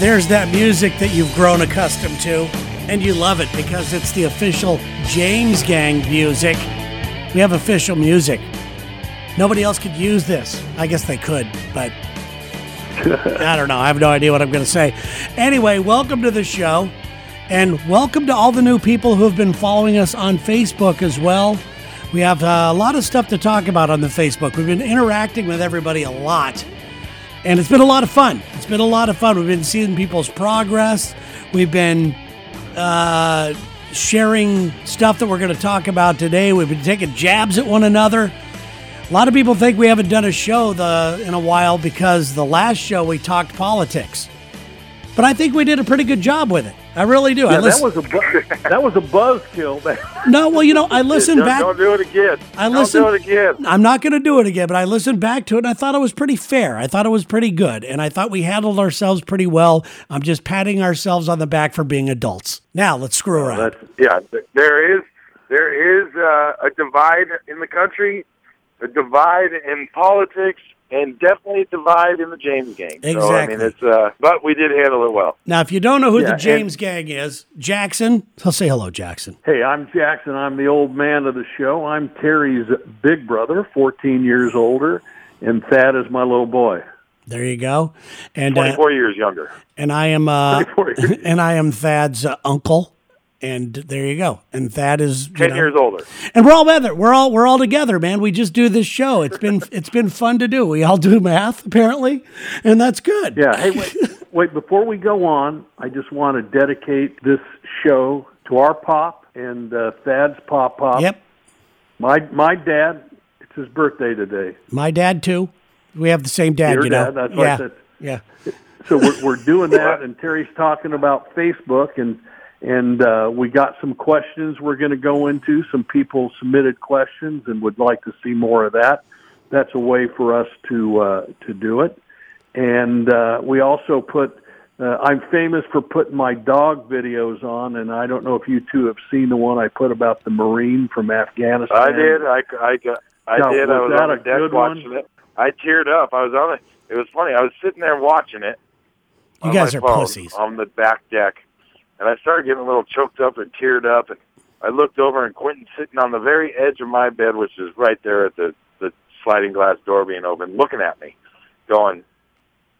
There's that music that you've grown accustomed to, and you love it because it's the official Jaymes Gang music. We have official music. Nobody else could use this. I guess they could, but I don't know. I have no idea what I'm going to say. Anyway, welcome to the show, and welcome to all the new people who have been following us on Facebook as well. We have uh, a lot of stuff to talk about on the Facebook. We've been interacting with everybody a lot, and it's been a lot of fun. It's been a lot of fun. We've been seeing people's progress. We've been uh, sharing stuff that we're going to talk about today. We've been taking jabs at one another. A lot of people think we haven't done a show the, in a while because the last show we talked politics. But I think we did a pretty good job with it. I really do. I Yeah, that was a bu- that was a buzzkill. no, well, you know, I listened don't, back. don't do it again. I don't listened- do it again. I'm not going to do it again, but I listened back to it and I thought it was pretty fair. I thought it was pretty good. And I thought we handled ourselves pretty well. I'm just patting ourselves on the back for being adults. Now let's screw around. That's Yeah, there is there is uh, a divide in the country, a divide in politics, and definitely a divide in the Jaymes gang. So, I Exactly. mean, it's uh, but we did handle it well. Now, if you don't know who Yeah, the and- Jaymes Gang is, Jackson, I'll say hello, Jackson. Hey, I'm Jackson. I'm the old man of the show. I'm Terry's big brother, 14 years older, and Thad is my little boy. There you go. And uh, Twenty four years younger. and I am uh, 24 years. and I am Thad's uh, uncle. And there you go. And Thad is Ten know- years older. And we're all together. We're all we're all together, man. We just do this show. It's been it's been fun to do. We all do math apparently, and that's good. Yeah. Hey, wait, wait. Before we go on, I just want to dedicate this show to our pop and uh, Thad's pop pop. Yep. My my dad. It's his birthday today. My dad too. We have the same dad, Your you know. dad, that's yeah. that- yeah. So we're, we're doing that, and Terry's talking about Facebook, and and uh, we got some questions we're going to go into. Some people submitted questions and would like to see more of that. That's a way for us to uh, to do it, and uh, we also put. Uh, I'm famous for putting my dog videos on, and I don't know if you two have seen the one I put about the Marine from Afghanistan. I did. I, I, got- I Now, did. I was was on the a deck good one? watching it. I teared up. I was on it. It was funny. I was sitting there watching it. You guys are pussies. on the back deck, and I started getting a little choked up and teared up. And I looked over, and Quentin sitting on the very edge of my bed, which is right there at the the sliding glass door being open, looking at me, going.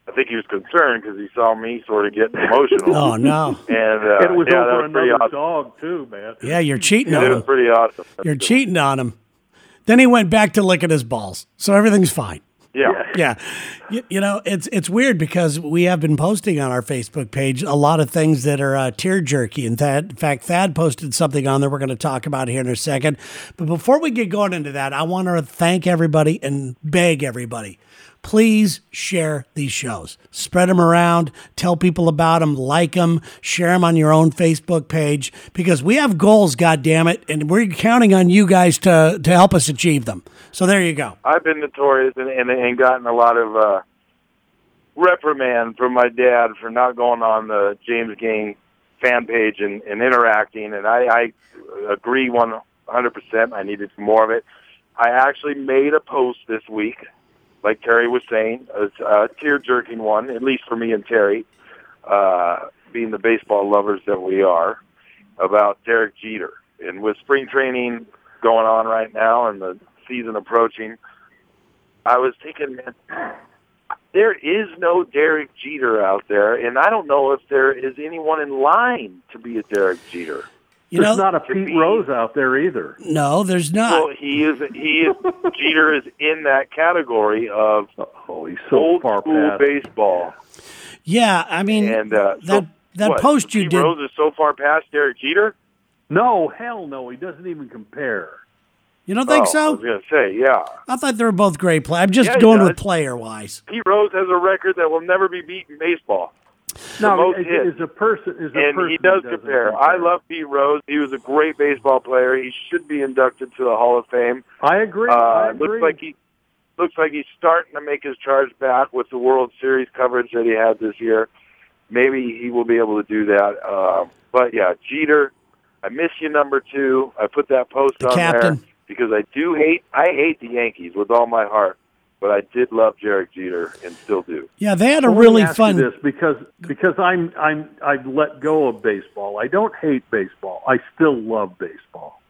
I think he was concerned because he saw me sort of getting emotional. Oh no. And uh, it was yeah, over that was pretty another awesome. dog too, man. Yeah, you're cheating It on was him. pretty awesome. You're cheating on him. Then he went back to licking his balls. So everything's fine. Yeah. Yeah. You, you know, it's it's weird because we have been posting on our Facebook page a lot of things that are uh, tear jerky. And Thad, in fact, Thad posted something on there we're going to talk about here in a second. But before we get going into that, I want to thank everybody and beg everybody. Please share these shows. Spread them around. Tell people about them. Like them. Share them on your own Facebook page because we have goals, God damn it, and we're counting on you guys to to help us achieve them. So there you go. I've been notorious and, and, and gotten a lot of uh, reprimand from my dad for not going on the Jaymes Gang fan page and, and interacting, and I, I agree 100%. I needed more of it. I actually made a post this week, like Terry was saying, a, a tear-jerking one, at least for me and Terry, uh, being the baseball lovers that we are, about Derek Jeter. And with spring training going on right now and the season approaching, I was thinking, man, there is no Derek Jeter out there, and I don't know if there is anyone in line to be a Derek Jeter. You There's know, not a Pete be- Rose out there either. no, there's not. Well, he is. He is. Jeter is in that category of Oh, he's so old far school past. baseball. Yeah, I mean And uh, that so, that what, post you Pete did. Rose is so far past Derek Jeter. No, hell no. He doesn't even compare. You don't think oh, I so? was gonna say, yeah. I thought they were both great players. I'm just Yeah, going with player wise. Pete Rose has a record that will never be beat in baseball. No, most as, hits. as a person, as a and person, he does doesn't compare. I love Pete Rose. He was a great baseball player. He should be inducted to the Hall of Fame. I agree. Uh, I it agree. looks like he looks like he's starting to make his charge back with the World Series coverage that he had this year. Maybe he will be able to do that. Uh, but yeah, Jeter, I miss you, number two. I put that post The on captain. there because I do hate I hate the Yankees with all my heart. But I did love Derek Jeter and still do. Yeah, they had a Let me really ask you fun. this because because I'm I'm I've let go of baseball. I don't hate baseball. I still love baseball.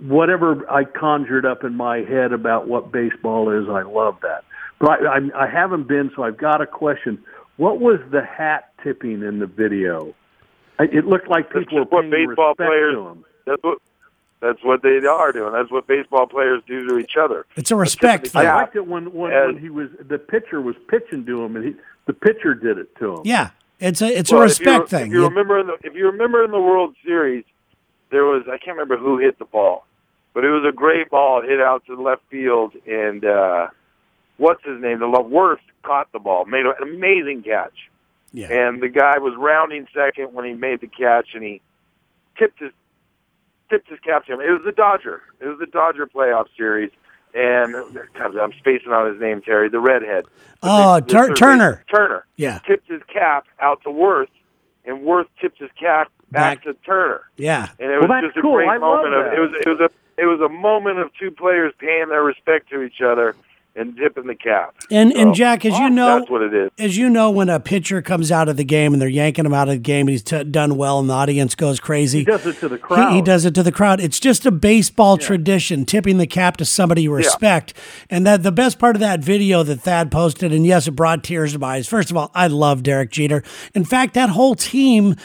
Whatever I conjured up in my head about what baseball is, I love that. But I, I'm, I haven't been, so I've got a question. What was the hat tipping in the video? It looked like people were just what paying baseball respect players. to him. That's what. That's what they are doing. That's what baseball players do to each other. It's a respect Yeah. thing. I liked it when when, As- when he was the pitcher was pitching to him, and he, the pitcher did it to him. Yeah, it's a it's Well, a if respect thing. If you You- remember, in the, if you remember in the World Series, there was I can't remember who hit the ball, but it was a great ball hit out to the left field, and uh, what's his name? The Werth caught the ball, made an amazing catch, yeah. and the guy was rounding second when he made the catch, and he tipped his tipped his cap to him. It was the Dodger. It was the Dodger playoff series. And God, I'm spacing on his name, Terry, the redhead. The Oh, big- the Tur- Turner. Turner Yeah, tipped his cap out to Werth, and Werth tipped his cap back, Back. to Turner. yeah. And it was that's just a cool. great I moment of that. it was it was a it was a moment of two players paying their respect to each other and tipping the cap. And and Jack, as ah, you know, that's what it is. as you know, when a pitcher comes out of the game and they're yanking him out of the game and he's t- done well and the audience goes crazy, He does it to the crowd. he does it to the crowd. It's just a baseball tradition, tipping the cap to somebody you respect. And that the best part of that video that Thad posted, and yes, it brought tears to my eyes. First of all, I love Derek Jeter. In fact, that whole team.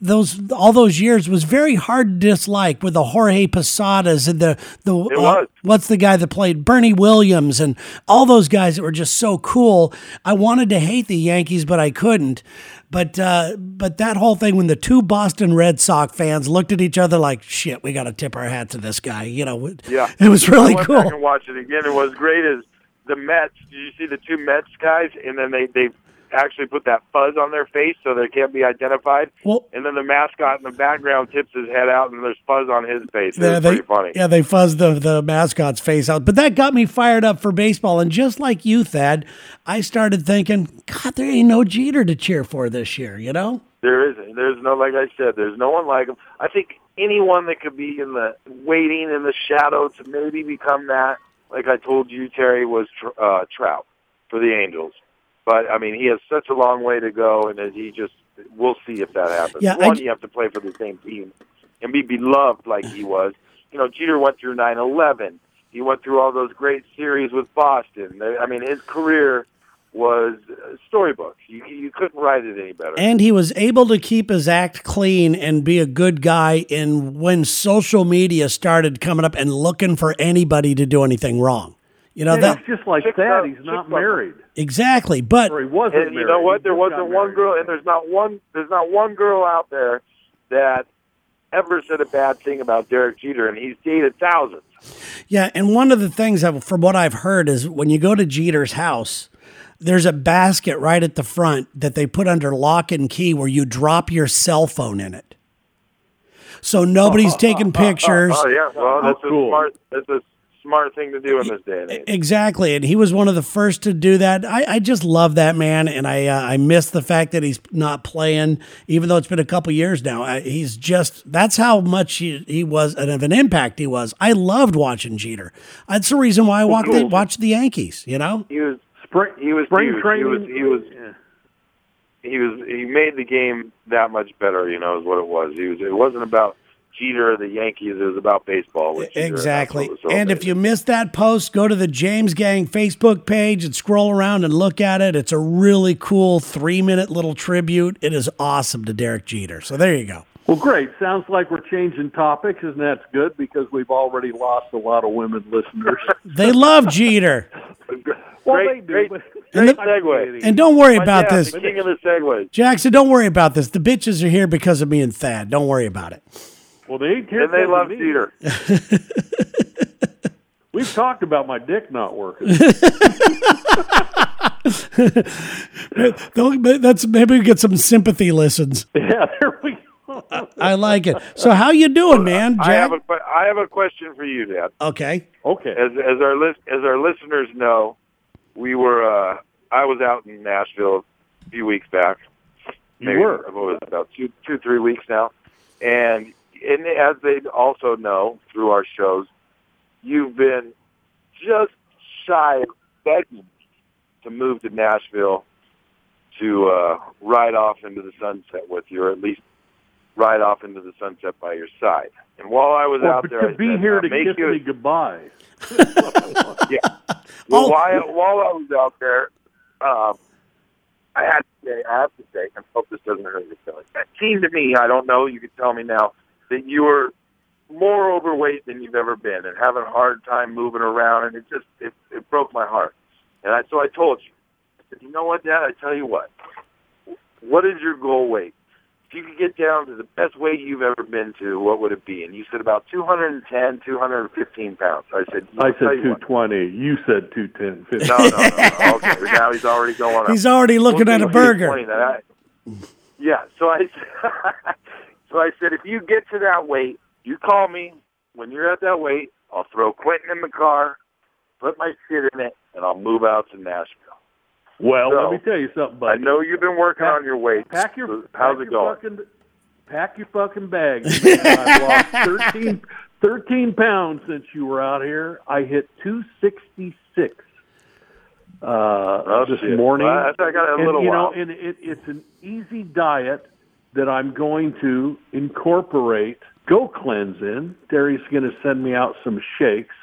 Those all those years was very hard to dislike with the Jorge Posadas and the the uh, what's the guy that played Bernie Williams and all those guys that were just so cool. I wanted to hate the Yankees, but I couldn't. But uh, but that whole thing when the two Boston Red Sox fans looked at each other like shit, we got to tip our hat to this guy. You know, it- Yeah, it was I really went back cool. and watched it again. It was great is the Mets. Did you see the two Mets guys? And then they they actually put that fuzz on their face so they can't be identified. Well, And then the mascot in the background tips his head out, and there's fuzz on his face. Yeah, they pretty funny. yeah they fuzzed the the mascot's face out, but that got me fired up for baseball. And just like you, Thad, I started thinking, God, there ain't no Jeter to cheer for this year. You know? There isn't. There's no, like I said, there's no one like him. I think anyone that could be in the waiting in the shadow to maybe become that, like I told you, Terry, was Tr- uh, Trout for the Angels. But I mean, he has such a long way to go, and as he just, we'll see if that happens. Yeah, I One, j- you have to play for the same team and be beloved like he was. You know, Jeter went through 9/11. He went through all those great series with Boston. I mean, his career was storybook. You you couldn't write it any better. And he was able to keep his act clean and be a good guy in when social media started coming up and looking for anybody to do anything wrong. You know Yeah, that he's just like that. up, He's not chicks up. married, exactly. But or he wasn't and you know what? He There wasn't one married. girl, and there's not one. There's not one girl out there that ever said a bad thing about Derek Jeter, and he's dated thousands. yeah, and one of the things that, from what I've heard is when you go to Jeter's house, there's a basket right at the front that they put under lock and key where you drop your cell phone in it. So nobody's taking pictures. Oh yeah, well that's oh, cool. a smart. That's a smart thing to do in this day and age. Exactly, and he was one of the first to do that. I, I just love that man, and I uh, I miss the fact that he's not playing, even though it's been a couple years now. I, he's just that's how much he, he was and of an impact he was. I loved watching Jeter. That's the reason why I walked the, cool. watched the Yankees. You know, He was Spring, he was spring huge. training. He was he was yeah. he was he made the game that much better. You know, is what it was. He was. It wasn't about Jeter or the Yankees. It was about baseball. With Jeter, and that's exactly. so And if you missed that post, go to the Jaymes Gang Facebook page and scroll around and look at it. It's a really cool three minute little tribute. It is awesome to Derek Jeter. So there you go. Well, great. Sounds like we're changing topics, and that's good because we've already lost a lot of women listeners. They love Jeter. well, Great- they do, great- but great I'm segue. And don't worry My about dad, this. the king of the segues. Jackson, don't worry about this. The bitches are here because of me and Thad. Don't worry about it. Well, they ain't here And they love of me. Jeter. We've talked about my dick not working. That's maybe we get some sympathy listens. yeah, there we go. I like it. So how you doing, man? I have a have a question for you, Dad. okay. Okay. As as our list as our listeners know, we were uh, I was out in Nashville a few weeks back. You were. what was it, about two two three weeks now, and and as they also know through our shows, you've been just shy of begging to move to Nashville to uh, ride off into the sunset with you, or at least ride off into the sunset by your side. And while I was Well, out there, to I be said, here to make kiss you, me goodbye. yeah. Well, Oh. while, while I was out there, um, I had to say, I have to say, and hope this doesn't hurt your feelings. It seemed to me, I don't know, you can tell me now, that you were more overweight than you've ever been and having a hard time moving around, and it just it, it broke my heart. And I, so I told you, I said, you know what, Dad? I tell you what, what is your goal weight? If you could get down to the best weight you've ever been to, what would it be? And you said about 210, 215 pounds. I said, I know, tell said you two what. twenty. You said two ten. No, no, no, no. Okay, now he's already going up. He's already looking We'll at a burger. that I- yeah, so I so I said, if you get to that weight, you call me when you're at that weight. I'll throw Quentin in the car, put my shit in it, and I'll move out to Nashville. Well, So, let me tell you something, buddy. I know you've been working Pack- on your weight. Pack your So how's pack it your going? Fucking, pack your fucking bags. I've lost 13, 13 pounds since you were out here. I hit two sixty six uh, Oh, this shit. morning. Well, I- I got a and, little you while. know, and it, it's an easy diet that I'm going to incorporate. Go cleanse in. Terry's going to send me out some shakes.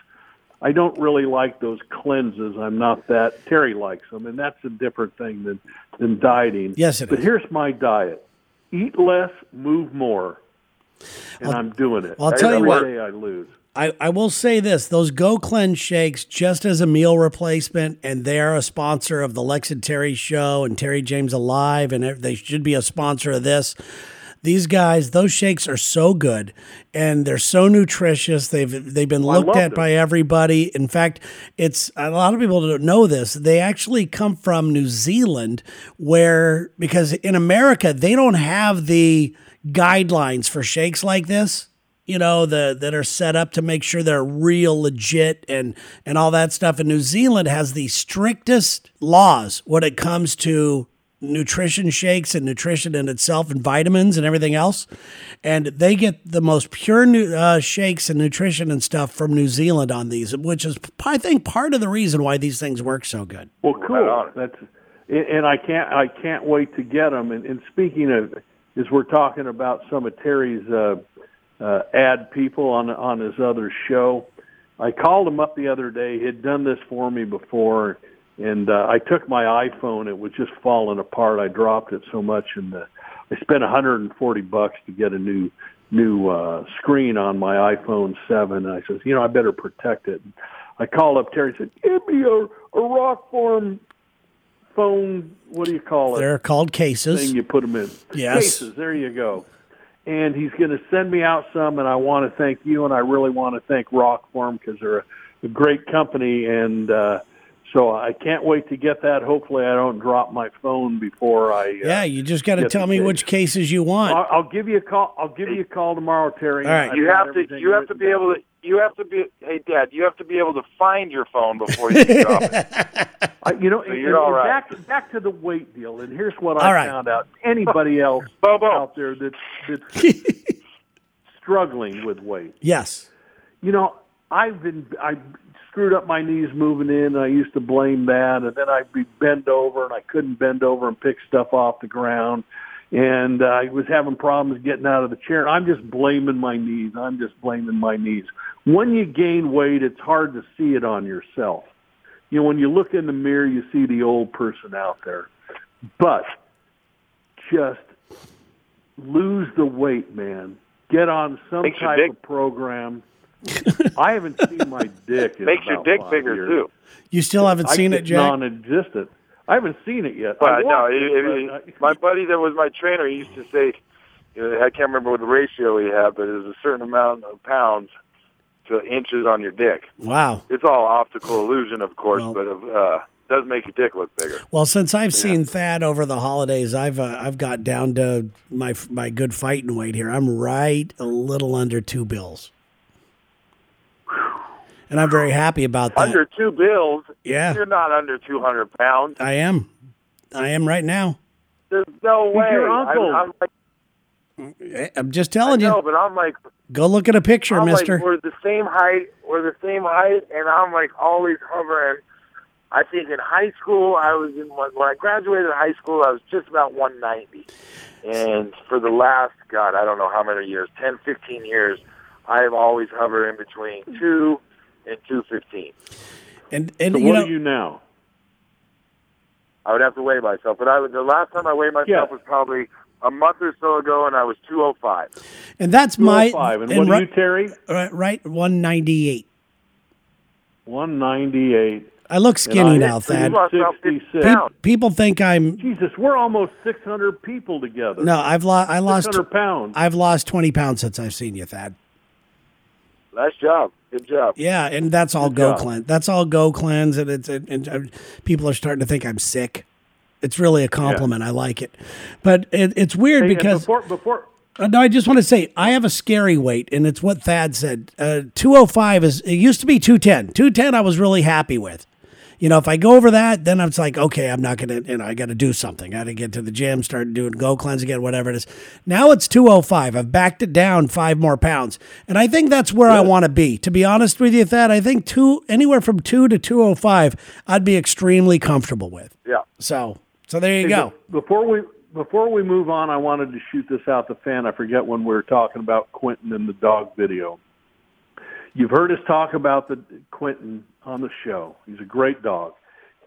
I don't really like those cleanses. I'm not that. Terry likes them, and that's a different thing than than dieting. Yes, it but is. here's my diet: eat less, move more, and I'm doing it. I'll tell you what. day I lose. I, I will say this those Go Cleanse shakes, just as a meal replacement, and they're a sponsor of the Lex and Terry show and Terry Jaymes Alive, and they should be a sponsor of this. These guys, those shakes are so good and they're so nutritious. They've they've been looked at them. by everybody. In fact, it's a lot of people don't know this. They actually come from New Zealand, where because in America they don't have the guidelines for shakes like this you know the that are set up to make sure they're real legit and and all that stuff and New Zealand has the strictest laws when it comes to nutrition shakes and nutrition in itself and vitamins and everything else and they get the most pure nu- uh, shakes and nutrition and stuff from New Zealand on these which is I think part of the reason why these things work so good Well, cool. on. That's and and I can't I can't wait to get them. And, and speaking of, as we're talking about some of Terry's uh, uh, ad people on on his other show, I called him up the other day. He had done this for me before, and uh, I took my iPhone. It was just falling apart. I dropped it so much, and uh, I spent 140 bucks to get a new new uh, screen on my iPhone 7. And I says, you know, I better protect it. I called up Terry. and Said, give me a, a Rokform phone. What do you call it? they're called cases thing you put them in. Yes. Cases. There you go. And he's going to send me out some, and I want to thank you, and I really want to thank rock Rokform because they're a, a great company, and uh, so I can't wait to get that. Hopefully, I don't drop my phone before I. Uh, yeah you just got to tell me case. which cases you want I'll, I'll give you a call. I'll give you a call tomorrow, Terry. All right. I've You have to you have to be down. able to you have to be hey dad you have to be able to find your phone before you can drop it. I, you know, So and- you're and all right. back back to the weight deal, and here's what All I right. found out. Anybody else Bobo. out there that's that's struggling with weight, yes you know, I've been I screwed up my knees moving in. And I used to blame that, and then I'd be bend over, and I couldn't bend over and pick stuff off the ground. And uh, I was having problems getting out of the chair. I'm just blaming my knees. I'm just blaming my knees. When you gain weight, it's hard to see it on yourself. You know, when you look in the mirror, you see the old person out there. But just lose the weight, man. Get on some Makes type dick- of program. I haven't seen my dick. In Makes your dick five bigger years. too. you still haven't I seen it think Jack Non-existent. I haven't seen it yet. But I no, it, it, it, but I- my buddy that was my trainer he used to say, you know, I can't remember what the ratio he had, but it was a certain amount of pounds to inches on your dick. wow It's all optical illusion, of course, Well- but uh, does make your dick look bigger. Well, since I've seen Thad over the holidays, I've uh, I've got down to my my good fighting weight here. I'm right a little under two bills, and I'm very happy about that. Under two bills, Yeah. you're not under 200 pounds. I am, I am right now. There's no way. your uncle. I'm, I'm like, Eh, I'm just I telling know, you. but I'm like, Go look at a picture, I'm Mister. like, we're the same height. We're the same height, and I'm like always hovering I think in high school, I was in when I graduated high school, I was just about 190. And for the last, God, I don't know how many years, 10, 15 years, I have always hovered in between two and 215. And and So you what know, are you now? I would have to weigh myself, but I would, the last time I weighed myself Yeah. was probably a month or so ago, and I was 205. and that's my 205. And what are you, Terry? right, right, one ninety eight. 198. I look skinny And I- now, Thad. lost about 50 66. pounds. People think I'm Jesus, we're almost 600 people together. no. I've lost. I lost. 600 pounds. I've lost twenty pounds since I've seen you, Thad. Nice job. Good job. Yeah, and that's all Good go job. cleanse. That's all go cleanse, and it's and, and uh, people are starting to think I'm sick. It's really a compliment. I like it, but it, it's weird Hey, because before, before, Uh, no, I just want to say I have a scary weight, and it's what Thad said. Uh, 205 is, it used to be 210. 210 I was really happy with. You know, if I go over that, then it's like, okay, I'm not going to, you know, I got to do something. I got to get to the gym, start doing go cleanse again, whatever it is. Now it's 205. I've backed it down five more pounds. And I think that's where I want to be. To be honest with you, Thad, I think two, anywhere from two to 205, I'd be extremely comfortable with. Yeah. So, so there you Hey, go. Before we before we move on, I wanted to shoot this out the fan. I forget when we were talking about Quentin and the dog video. You've heard us talk about the Quentin on the show. He's a great dog.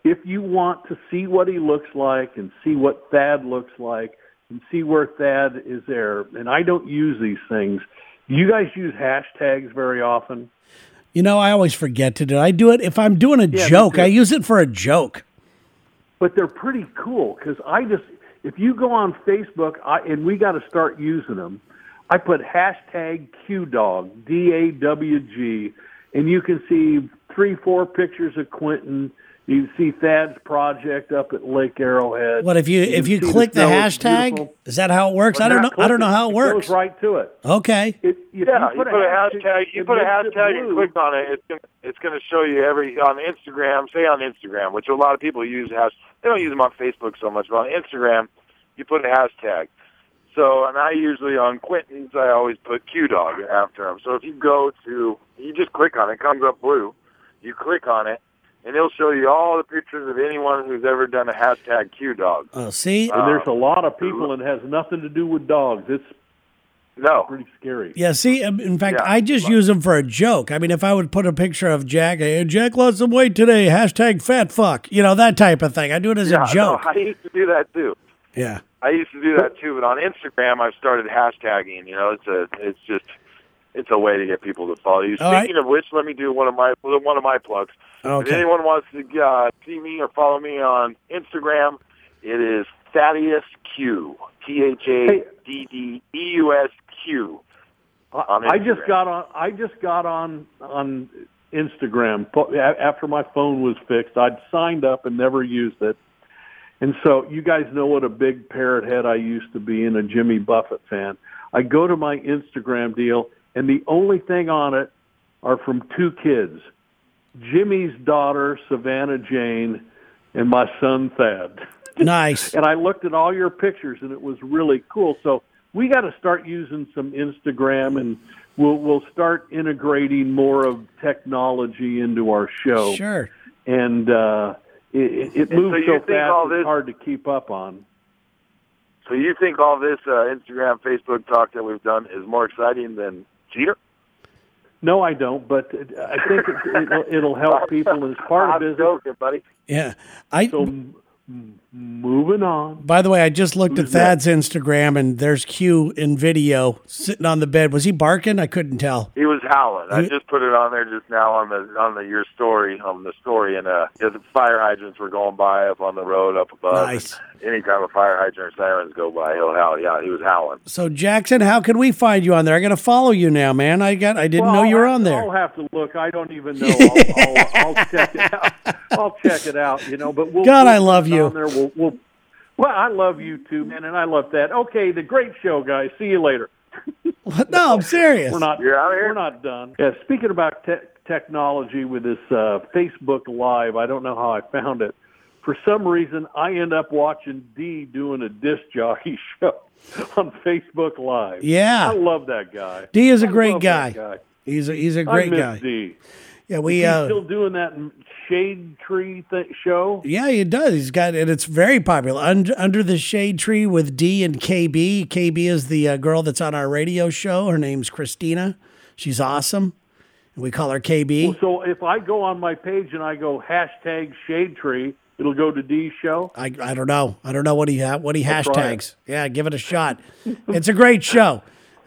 If you want to see what he looks like and see what Thad looks like and see where Thad is there, and I don't use these things. Do you guys use hashtags very often? You know, I always forget to do it. I do it if I'm doing a me joke. I use it for a joke. but they're pretty cool because I just if you go on Facebook I, and we got to start using them. I put hashtag QDog D A W G, and you can see three four pictures of Quentin. You can see Thad's project up at Lake Arrowhead. What if you if you click the snow. It's hashtag? Is that how it works? But I don't know. not I don't know how it It works. goes right to it. Okay. It, if Yeah, you put, a hashtag. You put a hashtag and blue. click on it. It's gonna it's gonna show you every on Instagram. Say on Instagram, which a lot of people use. Hash, they don't use them on Facebook so much, but on Instagram, you put a hashtag. So, and I usually on Quentin's, I always put Q Dog after him. So if you go to, you just click on it, it comes up blue. You click on it, and it'll show you all the pictures of anyone who's ever done a hashtag Q Dog. Oh, see. And there's a lot of people, and it has nothing to do with dogs. It's No, pretty scary. Yeah, see, um, in fact, Yeah. I just use them for a joke. I mean, if I would put a picture of Jack, hey, Jack lost some weight today, hashtag fat fuck, you know, that type of thing. I do it as yeah, a joke. No, I used to do that too. Yeah. I used to do that too, but on Instagram I've started hashtagging. You know, it's a it's just it's a way to get people to follow you. All Speaking right. of which, let me do one of my one of my plugs. If anyone wants to uh, see me or follow me on Instagram, it is Thaddeus Q. T H A D D E U S Q. on I just got on. I just got on on Instagram after my phone was fixed. I'd signed up and never used it, and so you guys know what a big parrot head I used to be and a Jimmy Buffett fan. I go to my Instagram deal, and the only thing on it are from two kids: Jimmy's daughter Savannah Jane and my son Thad. Nice. and I looked at all your pictures, and it was really cool. So we got to start using some Instagram, and we'll we'll start integrating more of technology into our show. Sure. And uh, it, it, it And moves so you so, think fast; all it's hard to keep up on. So you think all this uh, Instagram, Facebook talk that we've done is more exciting than Jeter? No, I don't, but I think it, it'll, it'll help people as part of I'm business. joking, buddy. Yeah. I So, m- m- moving on. by the way, I just looked Who's at Thad's Instagram and there's Q in video sitting on the bed. Was he barking? I couldn't tell. He was howling. I just put it on there just now on the on the your story on the story, and uh, yeah, the fire hydrants were going by up on the road up above. Nice. Anytime a fire hydrant or sirens go by, he'll howl. Yeah, he was howling. So Jackson, how can we find you on there? I got to follow you now, man. I got I didn't Well, know you were on to- there. I'll have to look. I don't even know. I'll, I'll, I'll check it out. I'll check it out. You know, but we'll. God, we'll I love you. On there. We'll, we'll, well, I love you too, man, and I love that. Okay, the great show, guys. See you later. No, I'm serious. We're not. You're out here? We're not done. Yeah. Speaking about te- technology with this uh, Facebook Live, I don't know how I found it. For some reason, I end up watching D doing a disc jockey show on Facebook Live. Yeah. I love that guy. D is a I great love guy. that guy. He's a he's a great miss guy. D. Yeah, we He's uh, still doing that shade tree th- show. Yeah, he does. He's got, and it's very popular. Under, under the shade tree with D and KB. KB is the uh, girl that's on our radio show. Her name's Christina. She's awesome. And we call her KB. So if I go on my page and I go hashtag shade tree, it'll go to D's show. I, I don't know. I don't know what he ha- what he I'll hashtags. Yeah, give it a shot. it's a great show.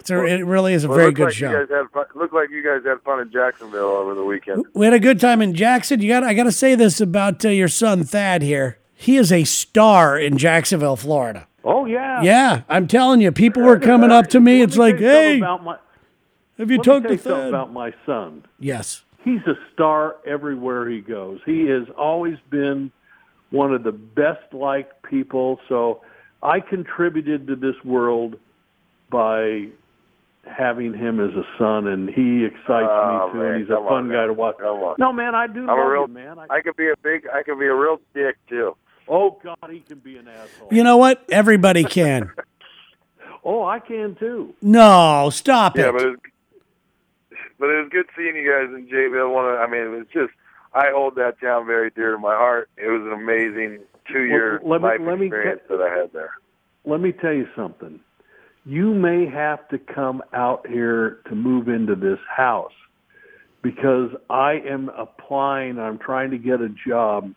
A, it really is a Well, very good like show. You guys had fun, looked like you guys had fun in Jacksonville over the weekend. We had a good time in Jackson. You got. I got to say this about uh, your son Thad here. He is a star in Jacksonville, Florida. Oh yeah. Yeah, I'm telling you, people were coming up to me. It's like, tell you something hey, about my, have you talked to Thad? about my son. Yes. He's a star everywhere he goes. He has always been one of the best liked people. So I contributed to this world by having him as a son, and he excites Oh, me too. man, and he's a fun on, guy man. to watch. Come on. No, man, I do I'm love a real him, man. I, I could be a big, I could be a real dick too. oh God, he can be an asshole. You know what? Everybody can. Oh, I can too. No, stop Yeah, it. but it was, but it was good seeing you guys in JBL. One, of- I mean, it was just I hold that town very dear to my heart. It was an amazing two-year Well, let me- life let me experience that I had there. let me tell you something. You may have to come out here to move into this house because I am applying. I'm trying to get a job.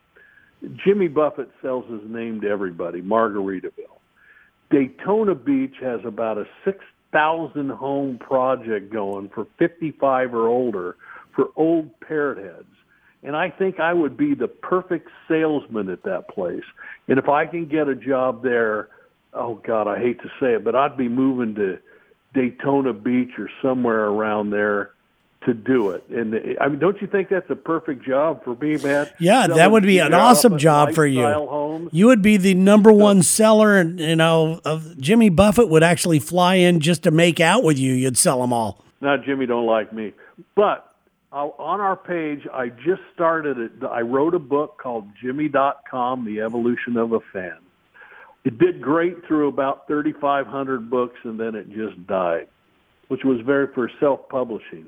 Jimmy Buffett sells his name to everybody, Margaritaville. Daytona Beach has about a 6,000 home project going for 55 or older for old parrot heads. And I think I would be the perfect salesman at that place. And if I can get a job there, oh God, I hate to say it, but I'd be moving to Daytona Beach or somewhere around there to do it. And I mean, don't you think that's a perfect job for me, man? Yeah, that would be an awesome job for you. Homes. You would be the number one seller, and you know, of Jimmy Buffett would actually fly in just to make out with you. You'd sell them all. Now, Jimmy don't like me, but uh, on our page, I just started it. I wrote a book called Jimmy.com: The Evolution of a Fan. It did great through about 3,500 books, and then it just died, which was very for self-publishing.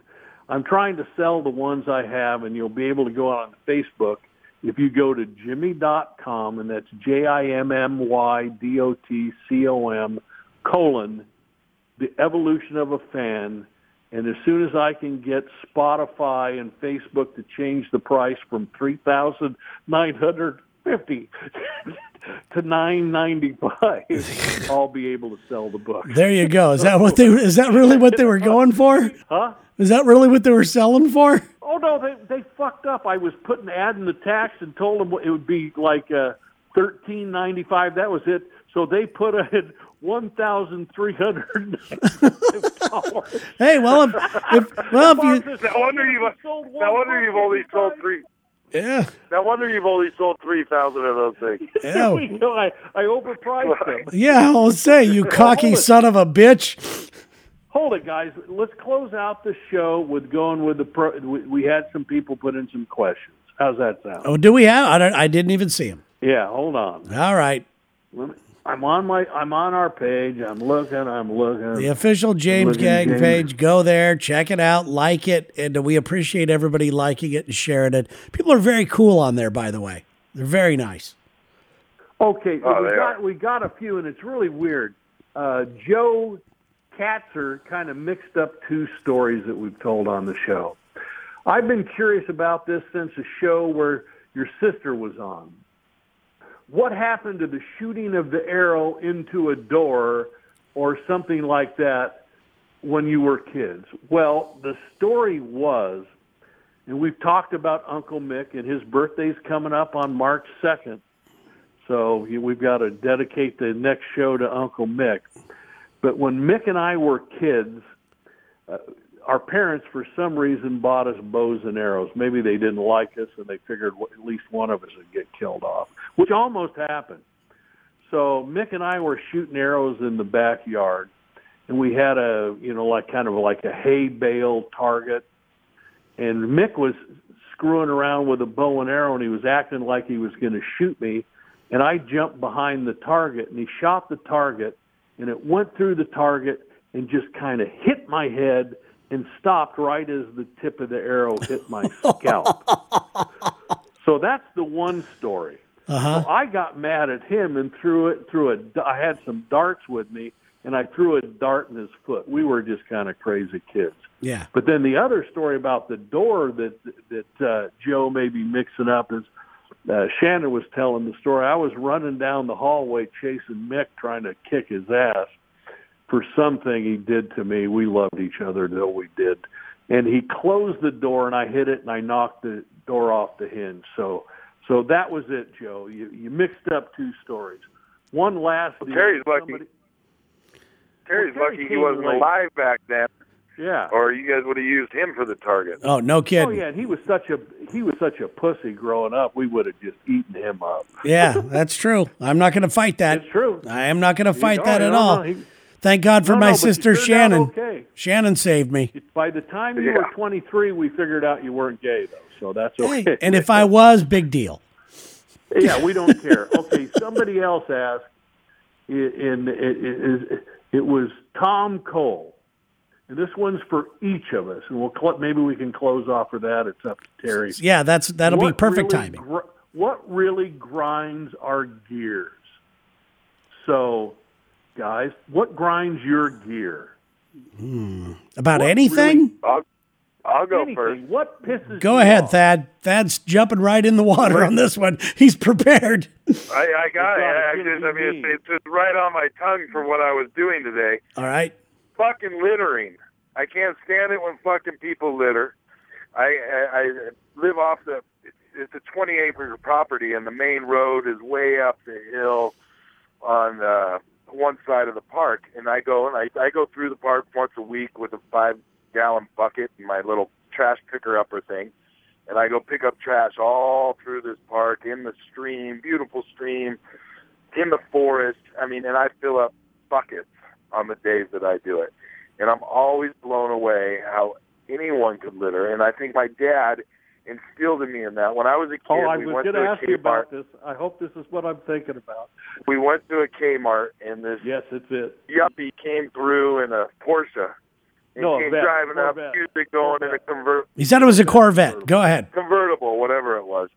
I'm trying to sell the ones I have, and you'll be able to go on Facebook if you go to Jimmy.com, and that's J-I-M-M-Y-D-O-T-C-O-M colon the evolution of a fan. And as soon as I can get Shopify and Facebook to change the price from three thousand nine hundred fifty to nine ninety five, I'll be able to sell the book. There you go. Is that what they? Is that really what they were going for? Huh? Is that really what they were selling for? Oh no, they they fucked up. I was putting ad adding the tax and told them it would be like uh, thirteen ninety five. That was it. So they put in one thousand three hundred dollars. Hey, well, if, if well, if you, No wonder you've, Sold no wonder you've only sold three. Yeah, No wonder you've only sold three thousand of those things. yeah, I, I overpriced them. yeah. I'll say you cocky son of a bitch. Hold it, guys. Let's close out the show with going with the pro. We, had some people put in some questions. How's that sound? Oh, do we have? I don't. I didn't even see him. Yeah, hold on. All right. Let me- I'm on my. I'm on our page. I'm looking. I'm looking. The official Jaymes Looking Gang Jaymes. page. Go there, check it out, like it, and we appreciate everybody liking it and sharing it. People are very cool on there, by the way. They're very nice. Okay, Oh, we got are. we got a few, and it's really weird. Uh, Joe Katzer kind of mixed up two stories that we've told on the show. I've been curious about this since a show where your sister was on. What happened to the shooting of the arrow into a door or something like that when you were kids? Well, the story was, and we've talked about Uncle Mick, and his birthday's coming up on March 2nd. So we've got to dedicate the next show to Uncle Mick. But when Mick and I were kids, uh, our parents, for some reason, bought us bows and arrows. Maybe they didn't like us, and they figured at least one of us would get killed off, which almost happened. So Mick and I were shooting arrows in the backyard, and we had a, you know, like kind of like a hay bale target, and Mick was screwing around with a bow and arrow, and he was acting like he was going to shoot me, and I jumped behind the target, and he shot the target, and it went through the target and just kind of hit my head and stopped right as the tip of the arrow hit my scalp. so that's the one story. Uh-huh. So I got mad at him and threw it threw a. I had some darts with me, and I threw a dart in his foot. We were just kind of crazy kids. Yeah. But then the other story about the door that that uh, Joe may be mixing up is uh, Shannon was telling the story. I was running down the hallway chasing Mick, trying to kick his ass for something he did to me. We loved each other though we did, and he closed the door, and I hit it, and I knocked the door off the hinge. So, so that was it, Joe. You you mixed up two stories. One last. Well, Terry's lucky. Terry's Well, Terry lucky he wasn't late. alive back then, Yeah. or you guys would have used him for the target. Oh, no kidding. Oh yeah, and he was such a he was such a pussy growing up. We would have just eaten him up. Yeah, that's true. I'm not going to fight that. It's true. I am not going to fight No, that no, at no, all. he- Thank God for no, my no, sister Shannon. Okay. Shannon saved me. By the time you Yeah. were 23, we figured out you weren't gay, though. So that's okay. Hey, and if I was, big deal. yeah, we don't care. Okay, somebody else asked. and it, it, it, it was Tom Cole, and this one's for each of us, and we'll cl- maybe we can close off for that. It's up to Terry. Yeah, that's that'll be perfect really timing. gr- what really grinds our gears? So, guys, what grinds your gear? About what anything? really- I'll, I'll go Anything. first. What pisses Go you ahead, off? Thad. Thad's jumping right in the water on this one. He's prepared. I, I got it. I, it's just, I mean, it's, it's just right on my tongue for what I was doing today. All right. Fucking littering. I can't stand it when fucking people litter. I, I, I live off the. It's a 20 acre property, and the main road is way up the hill on uh, one side of the park. And I go and I, I go through the park once a week with a five gallon bucket and my little trash picker upper thing. And I go pick up trash all through this park, in the stream, beautiful stream, in the forest. I mean, and I fill up buckets on the days that I do it. And I'm always blown away how anyone could litter. And I think my dad instilled in me in that. When I was a kid, Oh, I we was going to to a ask you about this. I hope this is what I'm thinking about. We went to a Kmart, and this Yes, it's it. yuppie came through in a Porsche. And No, a came Vet, driving up, Corvette. music going in a convert He said it was a Corvette. Go ahead. convertible, whatever it was,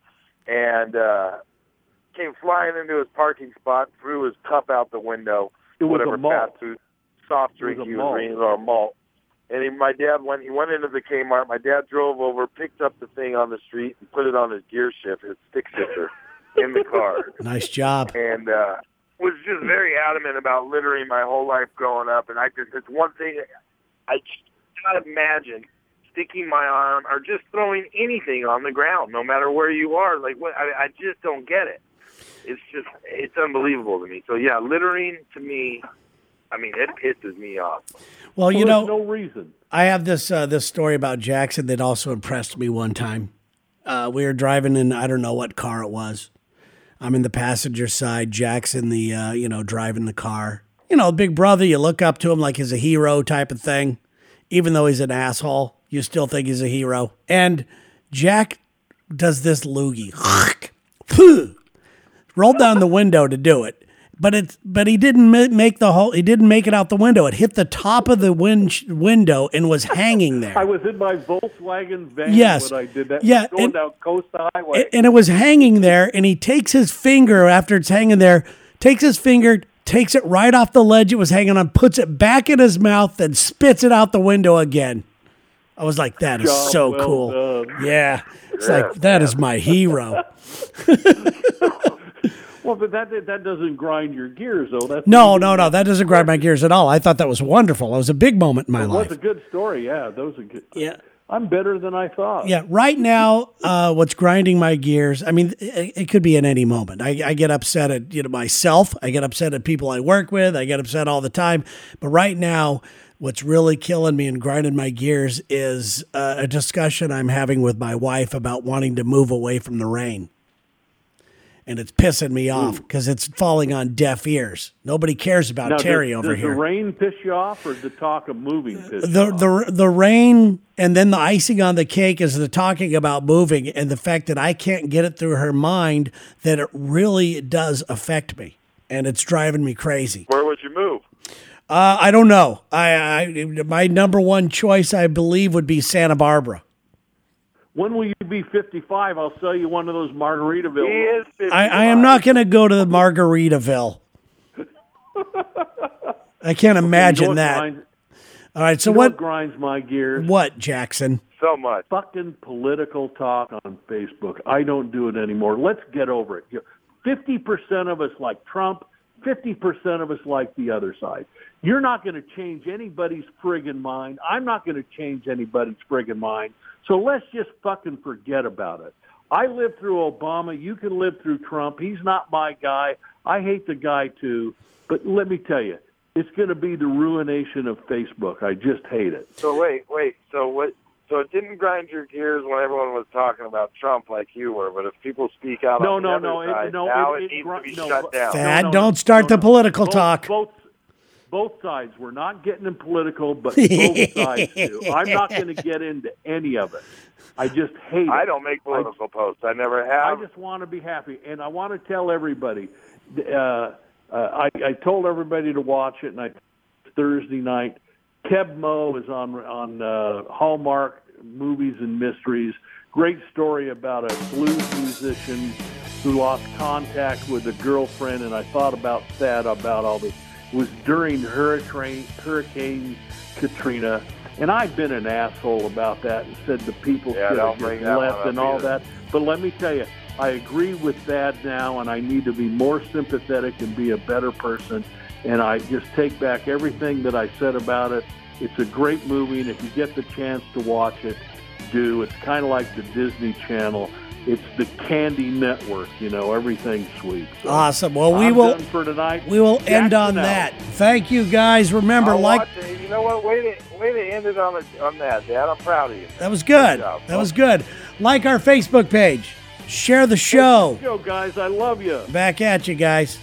and uh, came flying into his parking spot, threw his cup out the window, It was whatever a malt. fast food soft drink he was malt. drinking or a malt. And he, my dad went. He went into the Kmart. My dad drove over, picked up the thing on the street, and put it on his gear shift, his stick shifter, in the car Nice job. and uh, was just very adamant about littering my whole life growing up. And I just, it's one thing I just cannot imagine sticking my arm or just throwing anything on the ground, no matter where you are. Like, what? I, I just don't get it. It's just, it's unbelievable to me. So yeah, littering to me, I mean, it pisses me off. Well, you Well, know, no reason. I have this uh, this story about Jackson that also impressed me one time. Uh, we were driving in I don't know what car it was. I'm in the passenger side. Jackson, the uh, you know driving the car. You know, big brother. You look up to him like he's a hero type of thing, even though he's an asshole. You still think he's a hero. And Jack does this loogie. Rolled down the window to do it. But it's but he didn't make the whole. He didn't make it out the window. It hit the top of the win- window and was hanging there. I was in my Volkswagen van Yes. when I did that. Yeah, going and- down Costa Highway. And it was hanging there and he takes his finger after it's hanging there takes his finger takes it right off the ledge it was hanging on puts it back in his mouth then spits it out the window again i was like that is Job so well cool done. yeah it's Yeah, like that is my hero well, but that that doesn't grind your gears, though. That's no no no that doesn't grind my gears at all i thought that was wonderful it was a big moment in my life. It was a good story. Yeah, those are good. yeah I'm better than I thought. Yeah, right now, uh, what's grinding my gears? I mean, it, it could be at any moment. I, I get upset at you know myself. I get upset at people I work with. I get upset all the time. But right now, what's really killing me and grinding my gears is uh, a discussion I'm having with my wife about wanting to move away from the rain. And it's pissing me off because it's falling on deaf ears. Nobody cares about Now, Terry does, over does here. the rain piss you off, or the talk of moving piss you the off? the the rain and then the icing on the cake is the talking about moving and the fact that I can't get it through her mind that it really does affect me and it's driving me crazy. Where would you move? Uh, I don't know. I, I my number one choice, I believe, would be Santa Barbara. When will you be 55? I'll sell you one of those Margaritaville. He is 55. I, I am not going to go to the Margaritaville. I can't imagine You know that. Grinds, All right, so you know what what? grinds my gears? What, Jackson? so much. Fucking political talk on Facebook. I don't do it anymore. Let's get over it. Fifty percent of us like Trump. Fifty percent of us like the other side. You're not going to change anybody's friggin' mind. I'm not going to change anybody's friggin' mind. So let's just fucking forget about it. I lived through Obama. You can live through Trump. He's not my guy. I hate the guy too. But let me tell you, it's going to be the ruination of Facebook. I just hate it. So wait, wait. So what? So it didn't grind your gears when everyone was talking about Trump like you were, but if people speak out No, on the no, other no, it- side, no, now it- it, it needs gri- to be no, shut down. Thad, no, don't start the political both, talk. Both, both sides. We're not getting in political, but both sides do. I'm not going to get into any of it. I just hate it. I don't make political posts. I never have. I just want to be happy, and I want to tell everybody. Uh, uh, I, I told everybody to watch it, and I Thursday night. Keb Mo is on on uh, Hallmark Movies and Mysteries. Great story about a blues musician who lost contact with a girlfriend, and I thought about that about all this. It was during Hurricane Hurricane Katrina, and I've been an asshole about that and said the people Yeah, should have just bring that one left and all either. that. But let me tell you, I agree with that now, and I need to be more sympathetic and be a better person. And I just take back everything that I said about it. It's a great movie, and if you get the chance to watch it, do. It's kind of like the Disney Channel. It's the Candy Network. You know, everything's sweet. So Awesome. Well, we I'm will done for tonight. we will end on out. that. Thank you guys. Remember, I'll like. You know what? Way to way to end it on a, on that, Dad. I'm proud of you. that was good. Good. That was good. Like our Facebook page. Share the show. Yo, guys, I love you. Back at you guys.